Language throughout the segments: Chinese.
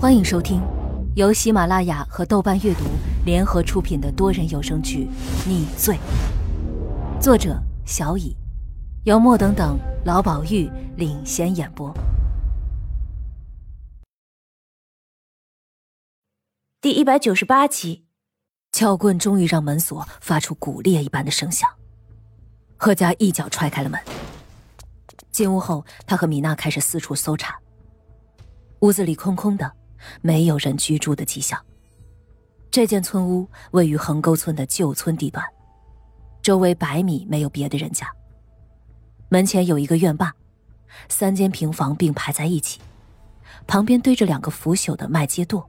欢迎收听由喜马拉雅和豆瓣阅读联合出品的多人有声剧《你罪》，作者小乙，由莫等等、老宝玉领衔演播。第一百九十八集，撬棍终于让门锁发出骨裂一般的声响。贺家一脚踹开了门。进屋后，他和米娜开始四处搜查。屋子里空空的。没有人居住的迹象。这间村屋位于横沟村的旧村地段，周围百米没有别的人家。门前有一个院坝，三间平房并排在一起，旁边堆着两个腐朽的麦秸垛，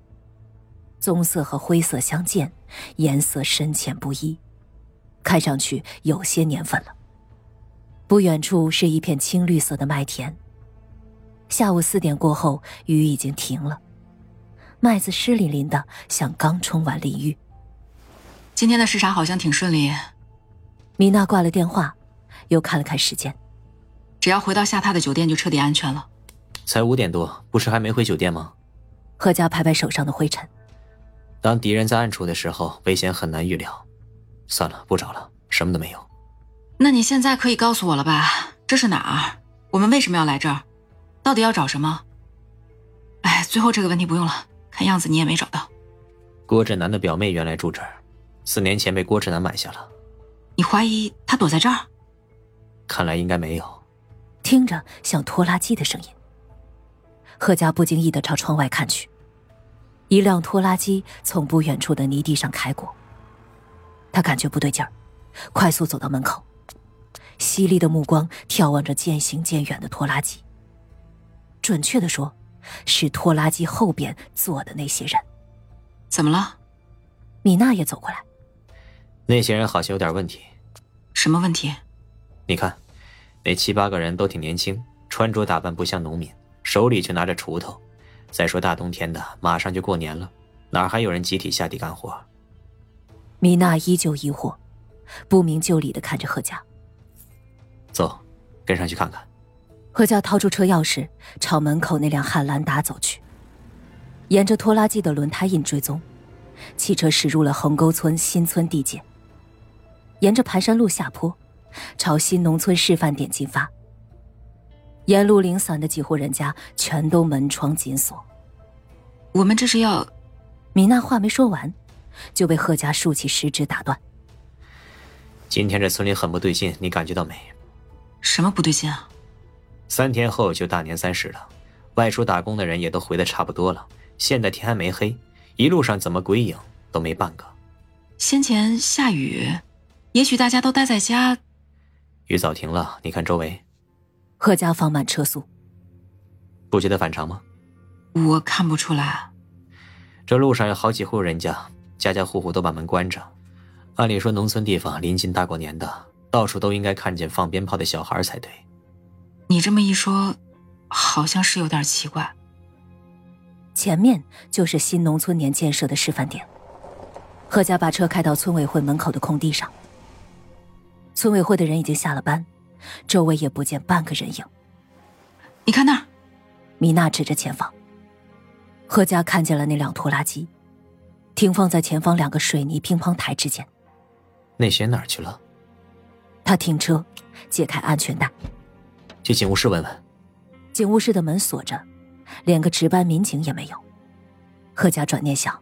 棕色和灰色相间，颜色深浅不一，看上去有些年份了。不远处是一片青绿色的麦田。下午四点过后，雨已经停了。麦子湿淋淋的，像刚冲完淋浴。今天的视察好像挺顺利。米娜挂了电话，又看了看时间，只要回到下榻的酒店就彻底安全了。才五点多，不是还没回酒店吗？贺家拍拍手上的灰尘。当敌人在暗处的时候，危险很难预料。算了，不找了，什么都没有。那你现在可以告诉我了吧？这是哪儿？我们为什么要来这儿？到底要找什么？哎，最后这个问题不用了。看样子你也没找到，郭振南的表妹原来住这儿，四年前被郭振南买下了。你怀疑他躲在这儿？看来应该没有。听着像拖拉机的声音，贺家不经意的朝窗外看去，一辆拖拉机从不远处的泥地上开过。他感觉不对劲儿，快速走到门口，犀利的目光眺望着渐行渐远的拖拉机。准确的说。是拖拉机后边坐的那些人，怎么了？米娜也走过来。那些人好像有点问题。什么问题？你看，那七八个人都挺年轻，穿着打扮不像农民，手里却拿着锄头。再说大冬天的，马上就过年了，哪还有人集体下地干活？米娜依旧疑惑，不明就里的看着贺家。走，跟上去看看。贺家掏出车钥匙，朝门口那辆汉兰达走去。沿着拖拉机的轮胎印追踪，汽车驶入了横沟村新村地界。沿着盘山路下坡，朝新农村示范点进发。沿路零散的几户人家全都门窗紧锁。我们这是要……米娜话没说完，就被贺家竖起食指打断。今天这村里很不对劲，你感觉到没？什么不对劲啊？三天后就大年三十了，外出打工的人也都回的差不多了。现在天还没黑，一路上怎么鬼影都没半个。先前下雨，也许大家都待在家。雨早停了，你看周围。贺家放慢车速。不觉得反常吗？我看不出来。这路上有好几户人家，家家户户都把门关着。按理说，农村地方临近大过年的，到处都应该看见放鞭炮的小孩才对。你这么一说，好像是有点奇怪。前面就是新农村年建设的示范点。贺家把车开到村委会门口的空地上。村委会的人已经下了班，周围也不见半个人影。你看那儿，米娜指着前方。贺家看见了那辆拖拉机，停放在前方两个水泥乒乓台之间。那些哪儿去了？他停车，解开安全带。去警务室问问。警务室的门锁着，连个值班民警也没有。贺家转念想，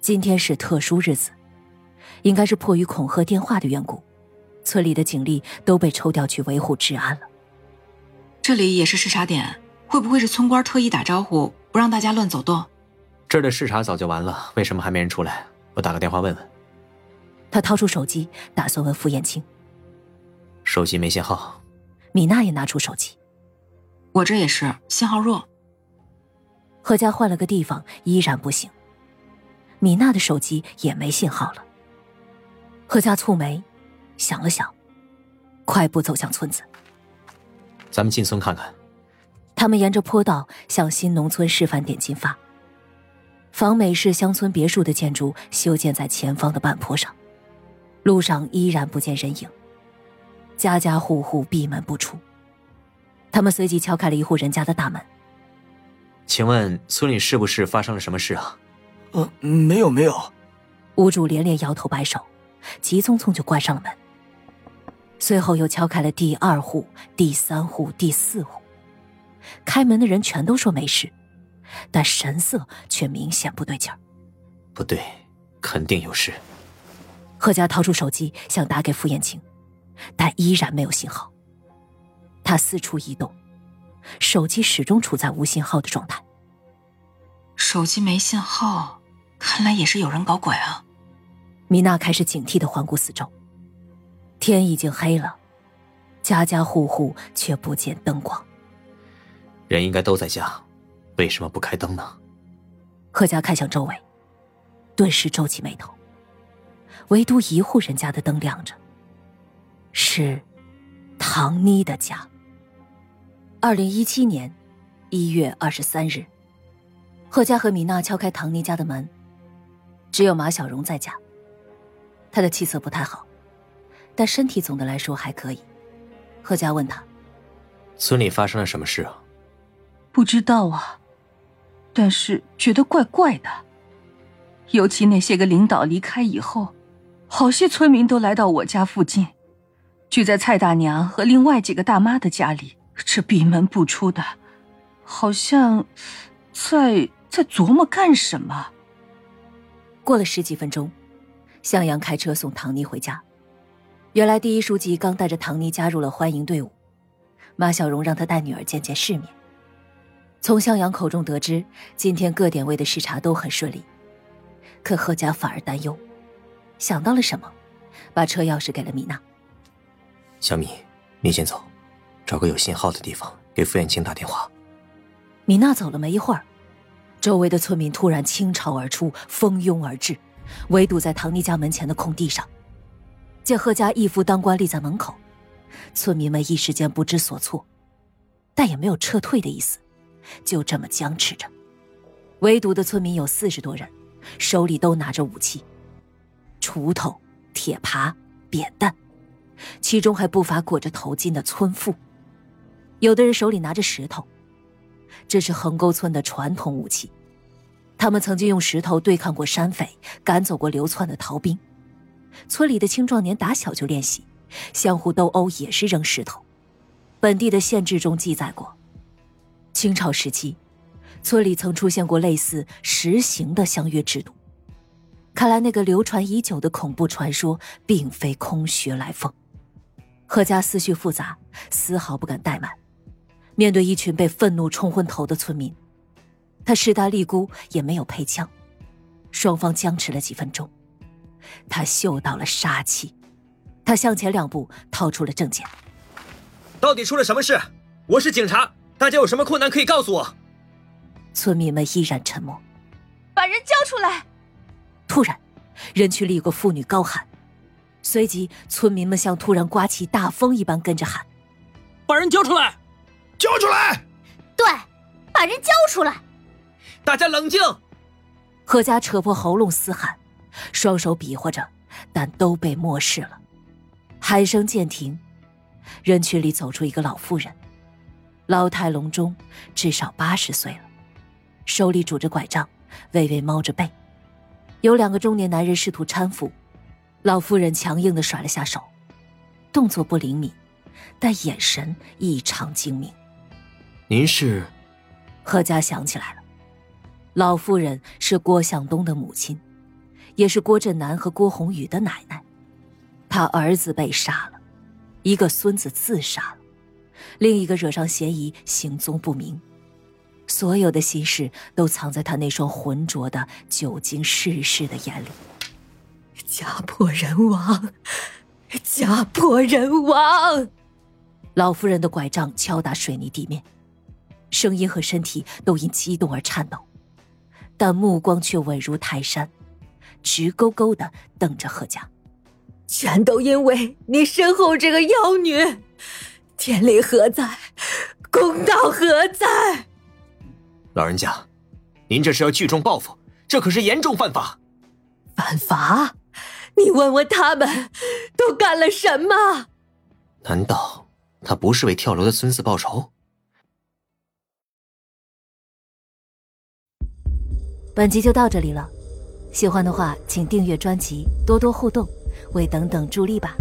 今天是特殊日子，应该是迫于恐吓电话的缘故，村里的警力都被抽调去维护治安了。这里也是视察点，会不会是村官特意打招呼，不让大家乱走动？这儿的视察早就完了，为什么还没人出来？我打个电话问问。他掏出手机，打算问傅延青。手机没信号。米娜也拿出手机，我这也是信号弱。贺家换了个地方，依然不行。米娜的手机也没信号了。贺家蹙眉，想了想，快步走向村子。咱们进村看看。他们沿着坡道向新农村示范点进发。仿美式乡村别墅的建筑修建在前方的半坡上，路上依然不见人影。家家户户闭门不出。他们随即敲开了一户人家的大门。请问村里是不是发生了什么事啊？呃，没有没有。屋主连连摇头摆手，急匆匆就关上了门。随后又敲开了第二户、第三户、第四户。开门的人全都说没事，但神色却明显不对劲儿。不对，肯定有事。贺家掏出手机想打给傅艳晴，但依然没有信号。他四处移动，手机始终处在无信号的状态。手机没信号，看来也是有人搞鬼啊！米娜开始警惕的环顾四周。天已经黑了，家家户户却不见灯光。人应该都在家，为什么不开灯呢？贺家看向周围，顿时皱起眉头。唯独一户人家的灯亮着，是唐妮的家。二零一七年一月二十三日，贺佳和米娜敲开唐妮家的门，只有马小荣在家。他的气色不太好，但身体总的来说还可以。贺佳问他：“村里发生了什么事啊？”“不知道啊，但是觉得怪怪的，尤其那些个领导离开以后。”好些村民都来到我家附近，聚在蔡大娘和另外几个大妈的家里，这闭门不出的，好像在在琢磨干什么。过了十几分钟，向阳开车送唐妮回家。原来第一书记刚带着唐妮加入了欢迎队伍，马小荣让他带女儿见见世面。从向阳口中得知，今天各点位的视察都很顺利，可贺家反而担忧。想到了什么，把车钥匙给了米娜。小米，你先走，找个有信号的地方给傅艳清打电话。米娜走了没一会儿，周围的村民突然倾巢而出，蜂拥而至，围堵在唐妮家门前的空地上。见贺家一夫当关立在门口，村民们一时间不知所措，但也没有撤退的意思，就这么僵持着。围堵的村民有四十多人，手里都拿着武器。锄头、铁耙、扁担，其中还不乏裹着头巾的村妇。有的人手里拿着石头，这是横沟村的传统武器。他们曾经用石头对抗过山匪，赶走过流窜的逃兵。村里的青壮年打小就练习，相互斗殴也是扔石头。本地的县志中记载过，清朝时期，村里曾出现过类似实行的相约制度。看来，那个流传已久的恐怖传说并非空穴来风。贺家思绪复杂，丝毫不敢怠慢。面对一群被愤怒冲昏头的村民，他势大力孤，也没有配枪。双方僵持了几分钟，他嗅到了杀气。他向前两步，掏出了证件。到底出了什么事？我是警察，大家有什么困难可以告诉我。村民们依然沉默。把人交出来！突然，人群里有个妇女高喊，随即村民们像突然刮起大风一般跟着喊：“把人交出来，交出来！”对，把人交出来！大家冷静！何家扯破喉咙嘶喊，双手比划着，但都被漠视了。喊声渐停，人群里走出一个老妇人，老态龙钟，至少八十岁了，手里拄着拐杖，微微猫着背。有两个中年男人试图搀扶，老妇人强硬的甩了下手，动作不灵敏，但眼神异常精明。您是？贺家想起来了，老夫人是郭向东的母亲，也是郭振南和郭宏宇的奶奶。他儿子被杀了，一个孙子自杀了，另一个惹上嫌疑，行踪不明。所有的心事都藏在他那双浑浊的、久经世事的眼里。家破人亡，家破人亡！老夫人的拐杖敲打水泥地面，声音和身体都因激动而颤抖，但目光却稳如泰山，直勾勾的瞪着贺家。全都因为你身后这个妖女！天理何在？公道何在？老人家，您这是要聚众报复，这可是严重犯法。犯法？你问问他们，都干了什么？难道他不是为跳楼的孙子报仇？本集就到这里了，喜欢的话请订阅专辑，多多互动，为等等助力吧。